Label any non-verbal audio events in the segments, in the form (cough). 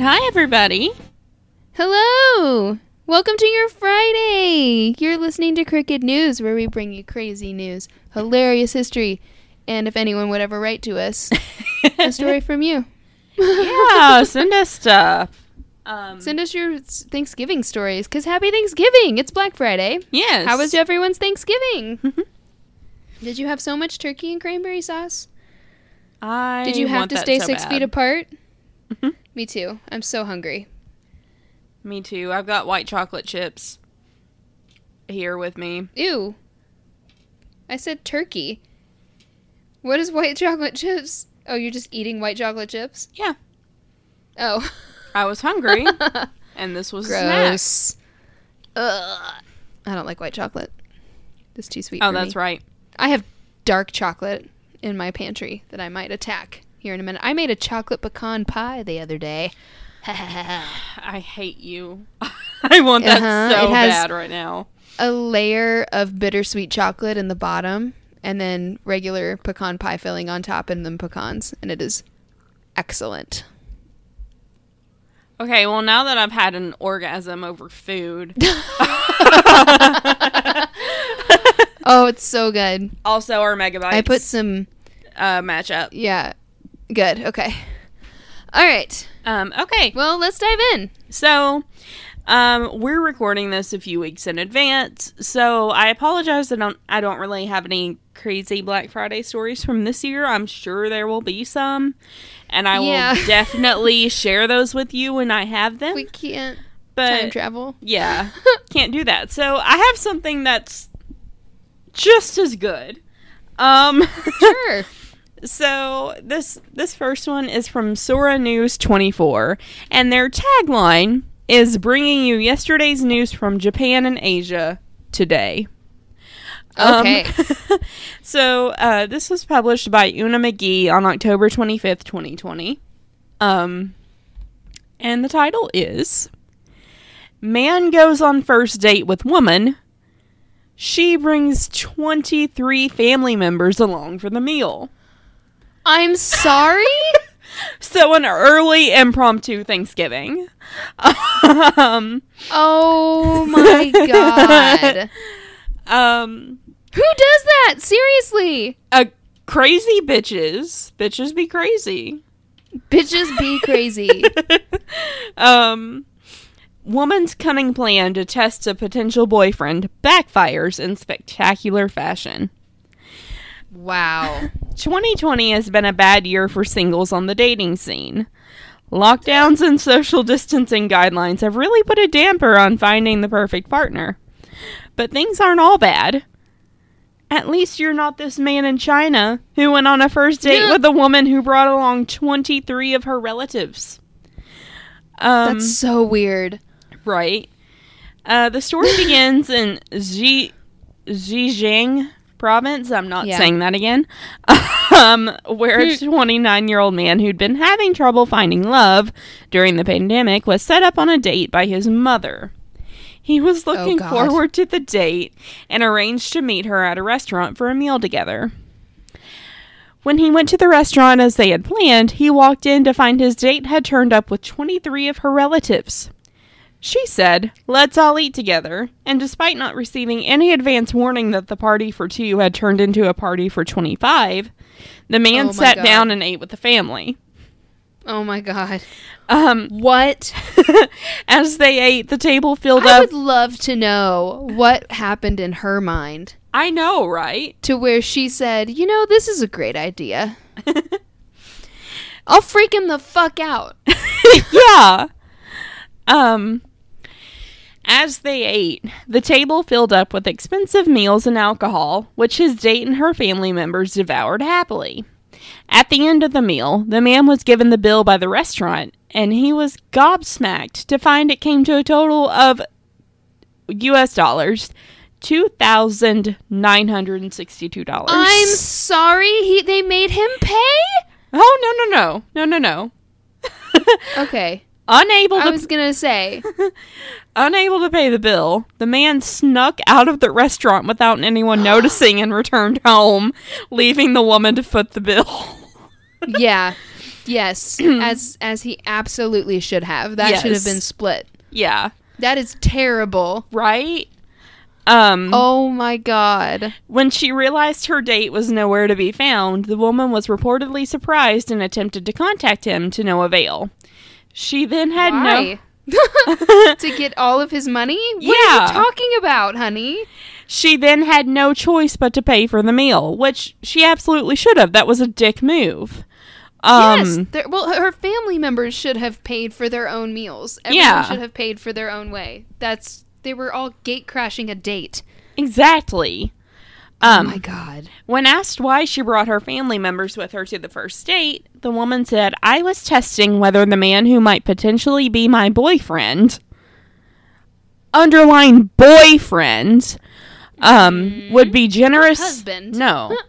right. Hi, everybody. Hello! Welcome to your Friday! You're listening to Cricket News, where we bring you crazy news, hilarious history, and if anyone would ever write to us, a story from you. yeah, (laughs) send us stuff. Um, Send us your Thanksgiving stories, because happy Thanksgiving! It's Black Friday. yes. How was everyone's Thanksgiving? Did you have so much turkey and cranberry sauce? I Did you have to stay so six bad. feet apart? Me too. I'm so hungry. Me too. I've got white chocolate chips here with me. Ew. I said turkey. What is white (laughs) chocolate chips? Oh, you're just eating white chocolate chips? Yeah. Oh. I was hungry, (laughs) and this was. Gross. Ugh. I don't like white chocolate. It's too sweet Oh, that's me. right. I have dark chocolate in my pantry that I might attack here in a minute. I made a chocolate pecan pie the other day. (laughs) I hate you. (laughs) I want that Uh-huh, so bad right now. a layer of bittersweet chocolate in the bottom and then regular pecan pie filling on top and then pecans and it is excellent. Okay, well, now that I've had an orgasm over food, (laughs) Oh, it's so good. also our megabytes I put some uh, matchup. yeah. Good. Okay. All right. Um, okay, Well, let's dive in. So, um, we're recording this a few weeks in advance, so I apologize. I don't, I don't really have any crazy Black Friday stories from this year. I'm sure there will be some, and I Yeah. will (laughs) definitely share those with you when I have them. We can't but time travel. yeah, (laughs) can't do that. So I have something that's just as good. Um, (laughs) Sure. So this this first one is from Sora News 24 and their tagline is bringing you yesterday's news from Japan and Asia today. Um, Okay. (laughs) so uh, this was published by Oona McGee on October 25th, 2020. Um, and the title is Man Goes on First Date with Woman. She brings 23 family members along for the meal. I'm sorry. (laughs) So an early impromptu Thanksgiving. um, Oh my god. (laughs) um, Who does that? Seriously. uh, crazy bitches. Bitches be crazy. Bitches be crazy. (laughs) um, woman's cunning plan to test a potential boyfriend backfires in spectacular fashion. Wow. (laughs) 2020 has been a bad year for singles on the dating scene. Lockdowns and social distancing guidelines have really put a damper on finding the perfect partner. But things aren't all bad. At least you're not this man in China who went on a first date Yeah. with a woman who brought along 23 of her relatives. Um, That's so weird. Right. Uh, the story begins in Xi, Zhejiang province. I'm not Yeah. saying that again. (laughs) um, where a 29 year old man who'd been having trouble finding love during the pandemic was set up on a date by his mother. He was looking God. forward to the date and arranged to meet her at a restaurant for a meal together. When he went to the restaurant as they had planned, he walked in to find his date had turned up with 23 of her relatives. She said, Let's all eat together, and despite not receiving any advance warning that the party for two had turned into a party for 25, the man Oh sat God. down and ate with the family. Oh my god. Um, What? (laughs) as they ate, the table filled I up. I would love to know what happened in her mind I know, right? to where she said, "You know, this is a great idea. (laughs) I'll freak him the fuck out." (laughs) yeah. Um as they ate, the table filled up with expensive meals and alcohol, which his date and her family members devoured happily. At the end of the meal, the man was given the bill by the restaurant, and he was gobsmacked to find it came to a total of US dollars $2,962. I'm sorry. He they made him pay? Oh, no, no, no. No, no, no. (laughs) Okay. Unable I to was going to say. (laughs) Unable to pay the bill, the man snuck out of the restaurant without anyone (gasps) noticing and returned home, leaving the woman to foot the bill. (laughs) Yeah. Yes, (clears throat) as as he absolutely should have. That should have been split. Yeah. That is terrible. Right? Um Oh my god. when she realized her date was nowhere to be found, the woman was reportedly surprised and attempted to contact him to no avail. She then had Why? no (laughs) to get all of his money? What are Yeah. you talking about, honey? She then had no choice but to pay for the meal, which she absolutely should have. That was a dick move. Um, yes. Well, her family members should have paid for their own meals. Everyone Yeah. should have paid for their own way. That's they were all gate crashing a date. exactly. Um, oh my god. when asked why she brought her family members with her to the first date, the woman said, "I was testing whether the man who might potentially be my boyfriend, underline boyfriend, um, would be generous. Husband. No." (laughs)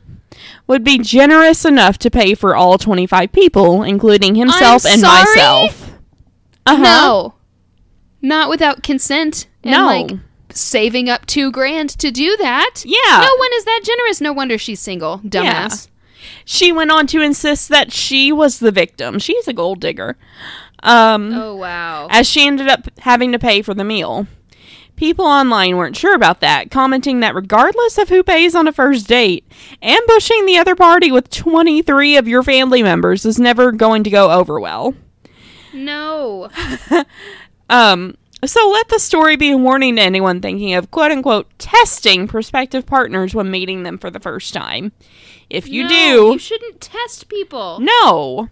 Would be generous enough to pay for all 25 people, including himself I'm and sorry? myself. Uh-huh. No. Not without consent. And No. like saving up two grand to do that. Yeah. No one is that generous. No wonder she's single. Dumbass. She went on to insist that she was the victim. She's a gold digger. Um, Oh wow. as she ended up having to pay for the meal. People online weren't sure about that, commenting that regardless of who pays on a first date, ambushing the other party with 23 of your family members is never going to go over well. No. (laughs) Um, so let the story be a warning to anyone thinking of quote unquote testing prospective partners when meeting them for the first time. If you No, do, you shouldn't test people. No.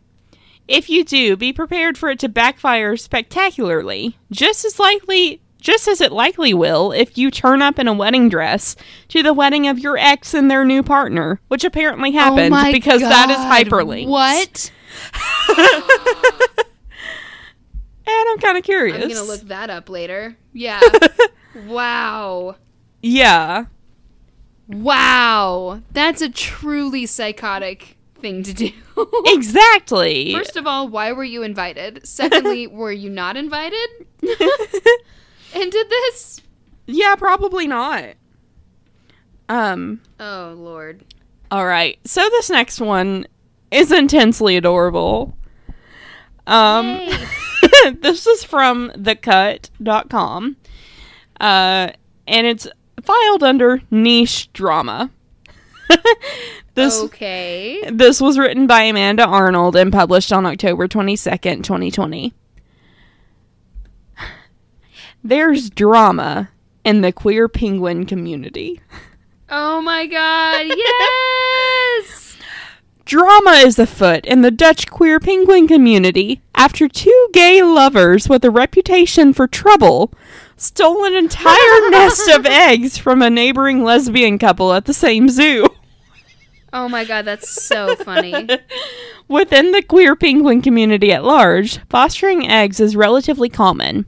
If you do, be prepared for it to backfire spectacularly. Just as likely just as it likely will if you turn up in a wedding dress to the wedding of your ex and their new partner, which apparently oh happened oh because that is God. hyperlinked. What? (laughs) (laughs) And I'm kind of curious. I'm gonna look that up later. Yeah. (laughs) wow. yeah. Wow. That's a truly psychotic thing to do. (laughs) Exactly. First of all, why were you invited? Secondly, (laughs) were you not invited? and did this? yeah, probably not. Um Oh lord. All right. So this next one is intensely adorable. Um. (laughs) this is from thecut.com. Uh and it's filed under niche drama. (laughs) this okay. this was written by Amanda Arnold and published on October 22nd, 2020. (sighs) There's drama in the queer penguin community. Oh my god. (laughs) Yes. Drama is afoot in the Dutch queer penguin community after two gay lovers with a reputation for trouble stole an entire (laughs) nest of eggs from a neighboring lesbian couple at the same zoo. Oh my god, that's so funny. (laughs) Within the queer penguin community at large, fostering eggs is relatively common.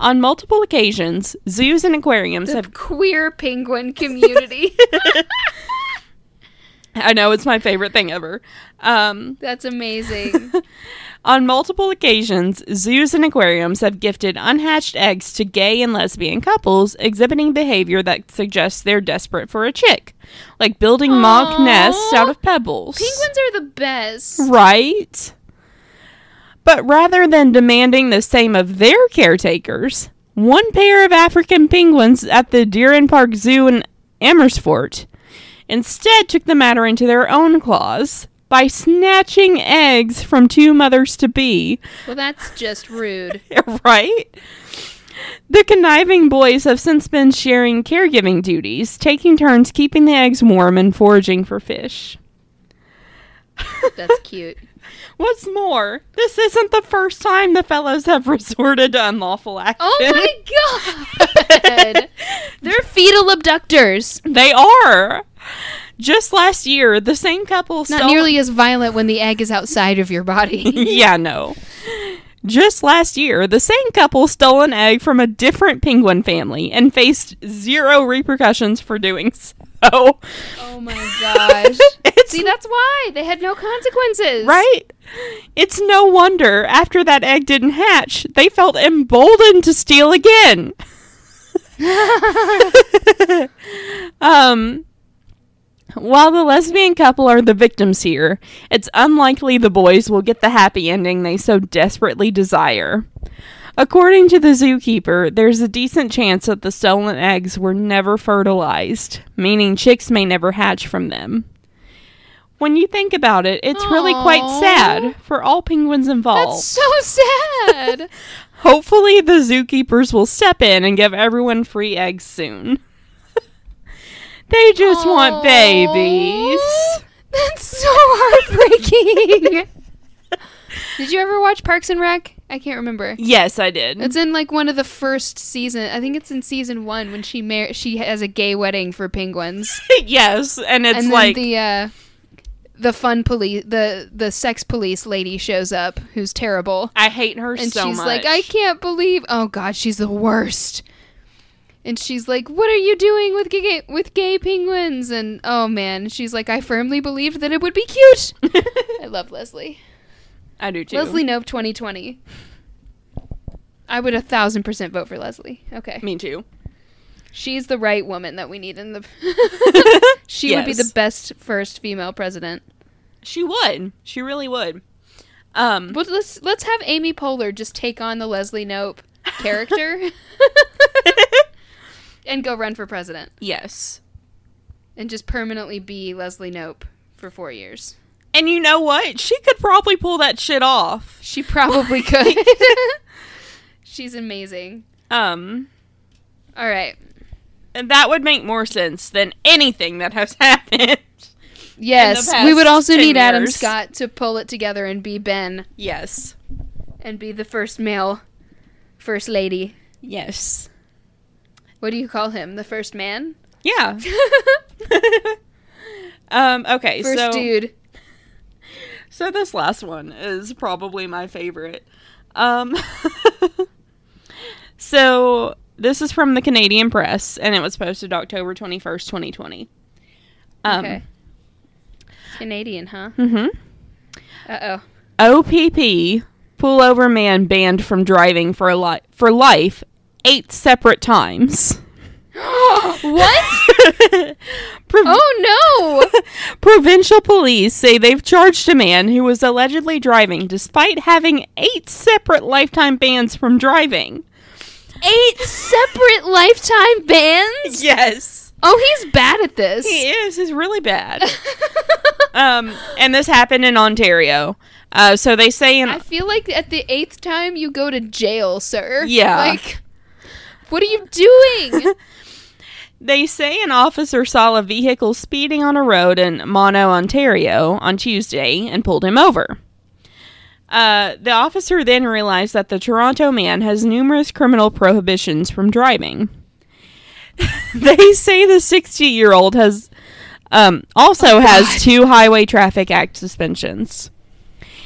On multiple occasions, zoos and aquariums The have. queer penguin community. (laughs) I know it's my favorite thing ever. Um, That's amazing. (laughs) On multiple occasions, zoos and aquariums have gifted unhatched eggs to gay and lesbian couples exhibiting behavior that suggests they're desperate for a chick, like building mock nests out of pebbles. Penguins are the best. Right? But rather than demanding the same of their caretakers, one pair of African penguins at the Dieren Park Zoo in Amersfoort instead took the matter into their own claws by snatching eggs from two mothers to be. Well, that's just rude. (laughs) right? The conniving boys have since been sharing caregiving duties, taking turns keeping the eggs warm and foraging for fish. That's cute. (laughs) What's more, this isn't the first time the fellows have resorted to unlawful action. Oh my god! (laughs) They're fetal abductors. they are. Just last year, the same couple Not stole- nearly as violent when the egg is outside of your body. (laughs) yeah, no. Just last year, the same couple stole an egg from a different penguin family and faced zero repercussions for doing so. oh my gosh. (laughs) See, that's why they had no consequences. right. It's no wonder after that egg didn't hatch, they felt emboldened to steal again. (laughs) um While the lesbian couple are the victims here, it's unlikely the boys will get the happy ending they so desperately desire. According to the zookeeper, there's a decent chance that the stolen eggs were never fertilized, meaning chicks may never hatch from them. When you think about it, it's really quite sad for all penguins involved. That's so sad. (laughs) Hopefully, the zookeepers will step in and give everyone free eggs soon. They just want babies. That's so heartbreaking. (laughs) Did you ever watch Parks and Rec? I can't remember. Yes, I did. It's in like one of the first season. I think it's in season one when she mar- she has a gay wedding for penguins, (laughs) yes, and it's and then like the uh, the fun police, the the sex police lady shows up, who's terrible, I hate her and so she's much. like, I can't believe. Oh God, she's the worst. And she's like, "What are you doing with gay with gay penguins?" And oh man, she's like, "I firmly believed that it would be cute." (laughs) I love Leslie. I do too. Leslie Knope 2020. I would a thousand percent vote for Leslie. Okay. Me too. She's the right woman that we need in the. (laughs) she would be the best first female president. She would. She really would. Um, But let's let's have Amy Poehler just take on the Leslie Knope (laughs) character and go run for president yes. and just permanently be Leslie Knope for four years. And you know what? She could probably pull that shit off. She probably could. (laughs) She's amazing. Um, All right. and that would make more sense than anything that has (laughs) happened. Yes, we would also 10 need Adam. Scott to pull it together and be Ben Yes. and be the first male first lady. Yes. What do you call him? The first man? Yeah. (laughs) um, okay, First so dude. (laughs) So this last one is probably my favorite. Um, (laughs) so this is from the Canadian Press, and it was posted October twenty first, twenty twenty. Um, okay. Canadian, huh? Mm-hmm. Uh oh. OPP pullover man banned from driving for a li- for life eight separate times. (gasps) what? (laughs) Prov- Oh no! (laughs) Provincial police say they've charged a man who was allegedly driving despite having eight separate lifetime bans from driving. Eight separate lifetime bans? Yes. Oh, he's bad at this. He is. He's really bad. (laughs) um, and this happened in Ontario. Uh, so they say in I feel like at the eighth time you go to jail, sir. Yeah. Like, what are you doing? (laughs) they say an officer saw a vehicle speeding on a road in Mono, Ontario, on Tuesday and pulled him over. Uh, the officer then realized that the Toronto man has numerous criminal prohibitions from driving. (laughs) they say the 60 year old has um, also has two Highway Traffic Act suspensions.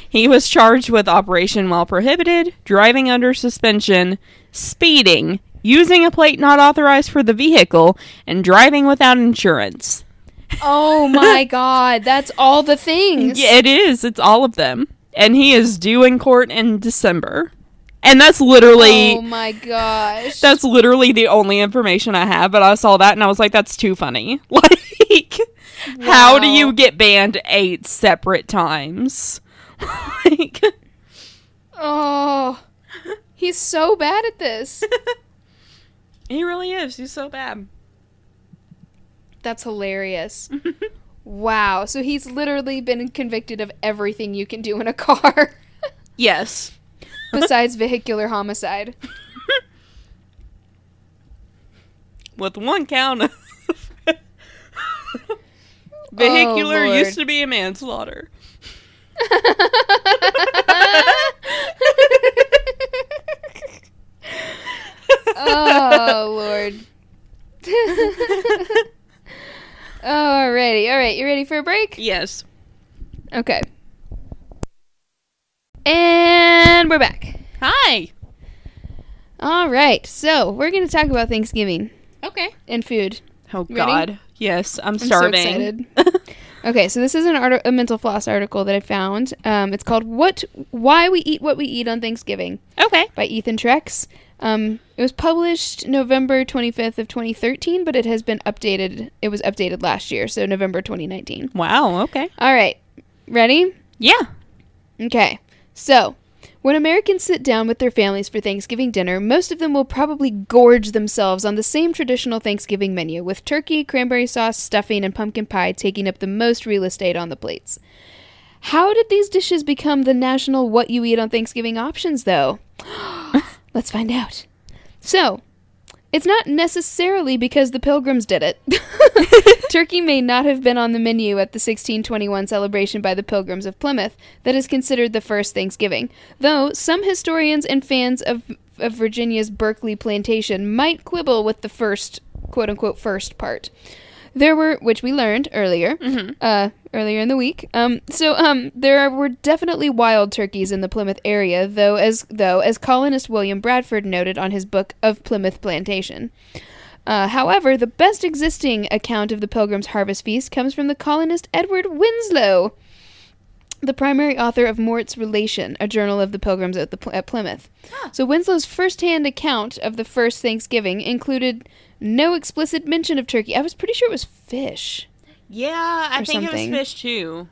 He was charged with operation while prohibited, driving under suspension, speeding, using a plate not authorized for the vehicle, and driving without insurance. oh my (laughs) god, that's all the things. Yeah, it is. It's all of them. And he is due in court in December. And that's literally Oh my gosh. that's literally the only information I have, but I saw that and I was like that's too funny. (laughs) Like how do you get banned 8 separate times? (laughs) like Oh. He's so bad at this. He really is. He's so bad. That's hilarious. (laughs) Wow. So he's literally been convicted of everything you can do in a car (laughs) yes. besides vehicular homicide. (laughs) With one count of oh, vehicular Lord. used to be a manslaughter. Oh lord. (laughs) Alrighty, alright, you ready for a break? Yes. Okay. And we're back. Hi. Alright, so we're gonna talk about Thanksgiving Okay. and food. Oh Ready? God. Yes, I'm starving. I'm so. (laughs) Okay, so this is an art- a mental floss article that I found. Um, it's called "What Why We Eat What We Eat on Thanksgiving" okay. by Ethan Trex. Um, it was published November 25th of 2013, but it has been updated. It was updated last year, so November 2019. Wow. Okay. All right, ready? Yeah. Okay. So, when Americans sit down with their families for Thanksgiving dinner, most of them will probably gorge themselves on the same traditional Thanksgiving menu, with turkey, cranberry sauce, stuffing, and pumpkin pie taking up the most real estate on the plates. How did these dishes become the national what you eat on Thanksgiving options, though? (laughs) Let's find out. So, it's not necessarily because the pilgrims did it. (laughs) Turkey may not have been on the menu at the 1621 celebration by the pilgrims of Plymouth, that is considered the first Thanksgiving, though some historians and fans of, of Virginia's Berkeley plantation might quibble with the first, quote unquote, first part. There were, which we learned earlier, uh, earlier in the week. Um, so um, there were definitely wild turkeys in the Plymouth area, though, as though as colonist William Bradford noted on his book of Plymouth Plantation. Uh, however, the best existing account of the Pilgrim's Harvest Feast comes from the colonist Edward Winslow, the primary author of Mourt's Relation, a journal of the Pilgrims at, the, at Plymouth. So Winslow's first-hand account of the first Thanksgiving included no explicit mention of turkey. I was pretty sure it was fish. Yeah, I think something. it was fish too.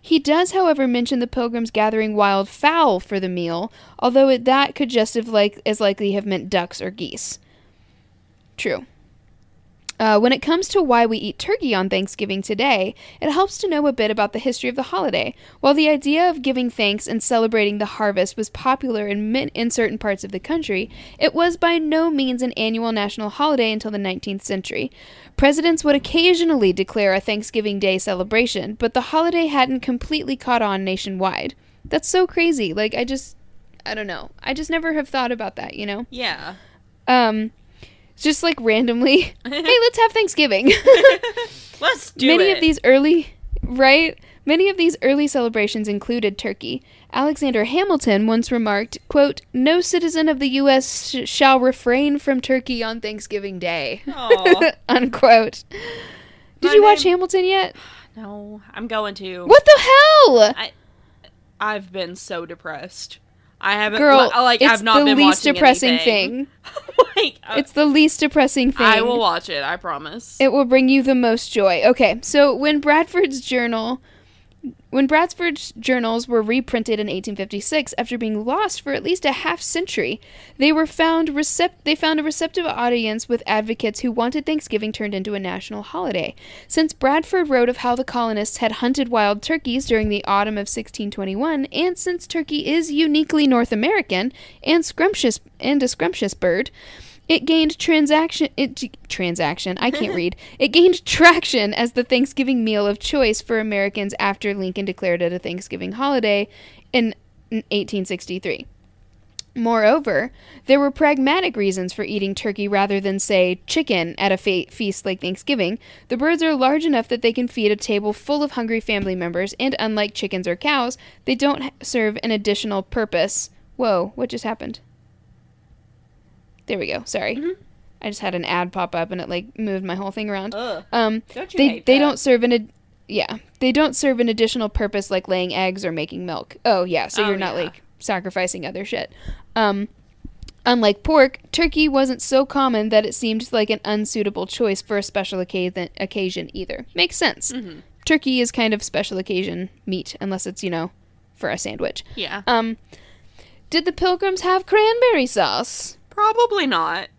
He does, however, mention the pilgrims gathering wild fowl for the meal, although it, that could just have like as likely have meant ducks or geese. True. Uh, when it comes to why we eat turkey on Thanksgiving today, it helps to know a bit about the history of the holiday. While the idea of giving thanks and celebrating the harvest was popular in, min- in certain parts of the country, it was by no means an annual national holiday until the 19th century. Presidents would occasionally declare a Thanksgiving Day celebration, but the holiday hadn't completely caught on nationwide. That's so crazy. Like, I just, I don't know. I just never have thought about that, you know? Yeah. Um, just like randomly, (laughs) (laughs) hey, let's have Thanksgiving. (laughs) Let's do Many it. of these early, right? Many of these early celebrations included turkey. Alexander Hamilton once remarked, quote, "No citizen of the U.S. Sh- shall refrain from turkey on Thanksgiving Day." Unquote. Did My you watch name- Hamilton yet? no, I'm going to. What the hell? I've been so depressed. I haven't. Girl, li- like it's I've not the been least watching depressing anything. thing. (laughs) like, uh, It's the least depressing thing. I will watch it. I promise. It will bring you the most joy. Okay, so when Bradford's journal when Bradford's journals were reprinted in 1856 after being lost for at least a half century, they were found recept- they found a receptive audience with advocates who wanted Thanksgiving turned into a national holiday. Since Bradford wrote of how the colonists had hunted wild turkeys during the autumn of 1621, and since turkey is uniquely North American and scrumptious and a scrumptious bird, it gained transaction it transaction I can't (laughs) read. It gained traction as the Thanksgiving meal of choice for Americans after Lincoln declared it a Thanksgiving holiday in 1863. Moreover, there were pragmatic reasons for eating turkey rather than, say, chicken at a fe- feast like Thanksgiving. The birds are large enough that they can feed a table full of hungry family members, and unlike chickens or cows, they don't serve an additional purpose. Whoa, what just happened? There we go. Sorry. Mhm. I just had an ad pop up and it like moved my whole thing around. Ugh. Um, Don't you they they that? don't serve an ad- yeah they don't serve an additional purpose like laying eggs or making milk. Oh yeah, so Oh, you're not yeah. like sacrificing other shit. Um, unlike pork, turkey wasn't so common that it seemed like an unsuitable choice for a special occasion occasion either. Makes sense. Mhm. Turkey is kind of special occasion meat unless it's you know for a sandwich. Yeah. Um, did the pilgrims have cranberry sauce? Probably not.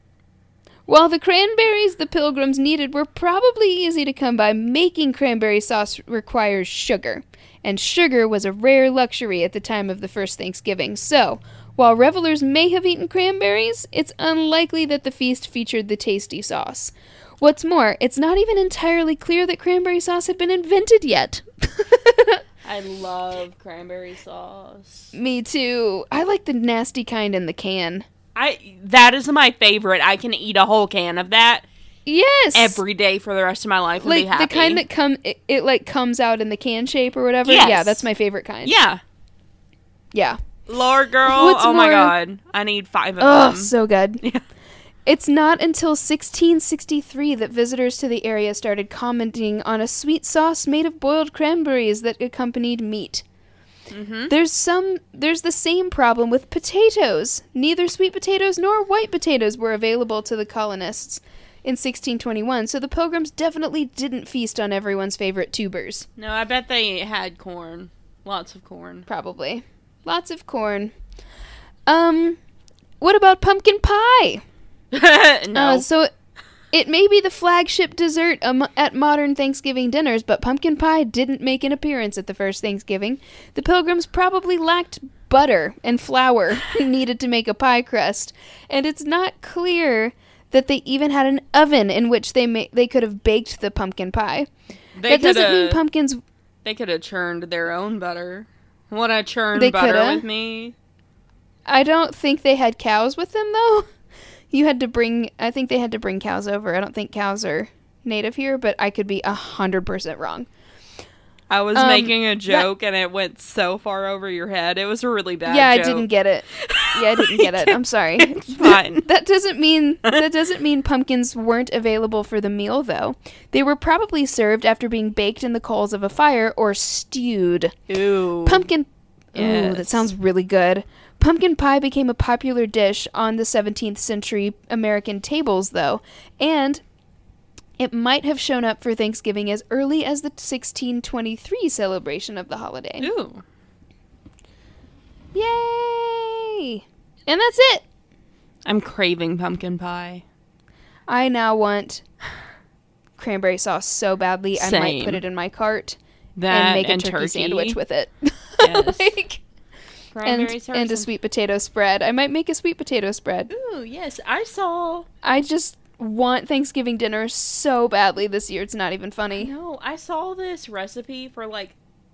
While the cranberries the pilgrims needed were probably easy to come by, making cranberry sauce requires sugar. And sugar was a rare luxury at the time of the first Thanksgiving. So, while revelers may have eaten cranberries, it's unlikely that the feast featured the tasty sauce. What's more, it's not even entirely clear that cranberry sauce had been invented yet. (laughs) I love cranberry sauce. Me too. I like the nasty kind in the can. I that is my favorite. I can eat a whole can of that Yes. every day for the rest of my life and like be happy. the kind that come it, it like comes out in the can shape or whatever. Yes. Yeah, that's my favorite kind. yeah, Yeah. Lord girl. What's oh my god, I need five of Oh, them. so good. (laughs) Yeah. It's not until 1663 that visitors to the area started commenting on a sweet sauce made of boiled cranberries that accompanied meat. Mm-hmm. There's some there's the same problem with potatoes. Neither sweet potatoes nor white potatoes were available to the colonists in 1621, so the pilgrims definitely didn't feast on everyone's favorite tubers. No, I bet they had corn. Lots of corn. Probably. Lots of corn. Um what about pumpkin pie? (laughs) no. Uh, so it may be the flagship dessert um, at modern Thanksgiving dinners, but pumpkin pie didn't make an appearance at the first Thanksgiving. The pilgrims probably lacked butter and flour (laughs) needed to make a pie crust, and it's not clear that they even had an oven in which they ma- they could have baked the pumpkin pie. they that doesn't mean pumpkins. They could have churned their own butter. Want to churn butter coulda. with me? I don't think they had cows with them though. (laughs) You had to bring. I think they had to bring cows over. I don't think cows are native here, but I could be a hundred percent wrong. I was Um, making a joke and it went so far over your head. It was a really bad yeah, joke. I didn't get it. Yeah, I didn't (laughs) get it. I'm sorry. It's fine. (laughs) that doesn't mean that doesn't mean pumpkins weren't available for the meal though. They were probably served after being baked in the coals of a fire or stewed. Ooh. Pumpkin Ooh, that sounds really good. Pumpkin pie became a popular dish on the 17th century American tables though, and it might have shown up for Thanksgiving as early as the 1623 celebration of the holiday. Ooh. Yay! And that's it. I'm craving pumpkin pie. I now want cranberry sauce so badly I might put it in my cart That and make a and turkey, sandwich with it. (laughs) Yes. like, and, Cranberry and a sweet potato spread. I might make a sweet potato spread. Ooh, yes. I saw. I just want Thanksgiving dinner so badly this year. It's not even funny. No, I saw this recipe for like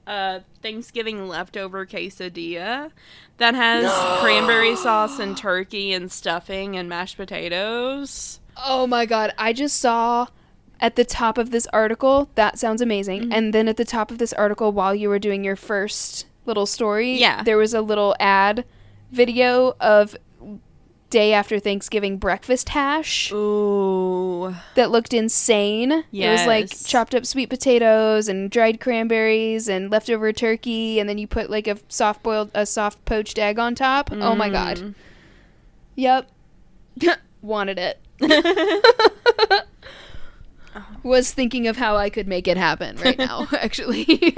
a Thanksgiving leftover quesadilla that has cranberry sauce and turkey and stuffing and mashed potatoes. Oh my god, I just saw at the top of this article, that sounds amazing. Mm-hmm. And then at the top of this article while you were doing your first little story, Yeah. there was a little ad video of day after Thanksgiving breakfast hash Ooh. that looked insane. It was like chopped up sweet potatoes and dried cranberries and leftover turkey and then you put like a soft boiled a soft poached egg on top. Oh my god. Mm. Yep. (laughs) Wanted it. (laughs) Was thinking of how I could make it happen right now, (laughs) actually.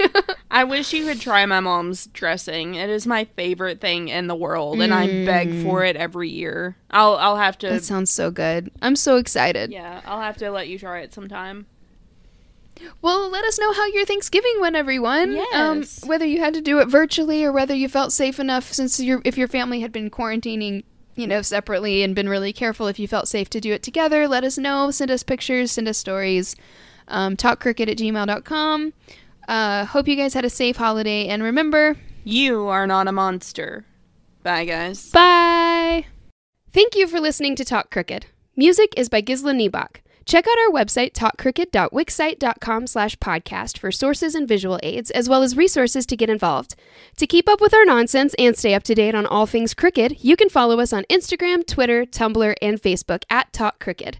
I wish you could try my mom's dressing. It is my favorite thing in the world, and I beg for it every year. I'll I'll have to. that sounds so good. I'm so excited. yeah, I'll have to let you try it sometime. Well, let us know how your Thanksgiving went, everyone. Um, Yes. whether you had to do it virtually or whether you felt safe enough, since your if your family had been quarantining, you know, separately and been really careful, if you felt safe to do it together, let us know. Send us pictures. Send us stories. Um, talkcricket at gmail.com. Uh, hope you guys had a safe holiday, and remember, You are not a monster. Bye, guys. Bye. Thank you for listening to Talk Cricket. Music is by Gisla Niebach. Check out our website, talkcricket.wixsite.com slash podcast for sources and visual aids, as well as resources to get involved. To keep up with our nonsense and stay up to date on all things cricket, you can follow us on Instagram, Twitter, Tumblr, and Facebook at Talk Cricket.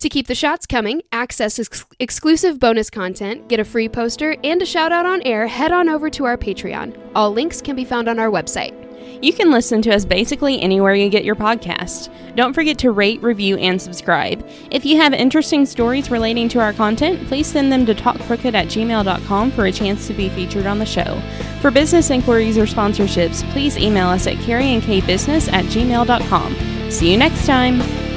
To keep the shots coming, access ex- exclusive bonus content, get a free poster, and a shout out on air, head on over to our Patreon. All links can be found on our website. You can listen to us basically anywhere you get your podcast. Don't forget to rate, review, and subscribe. If you have interesting stories relating to our content, please send them to talkcricket at gmail.com for a chance to be featured on the show. For business inquiries or sponsorships, please email us at carrieandkbusiness at gmail.com. See you next time!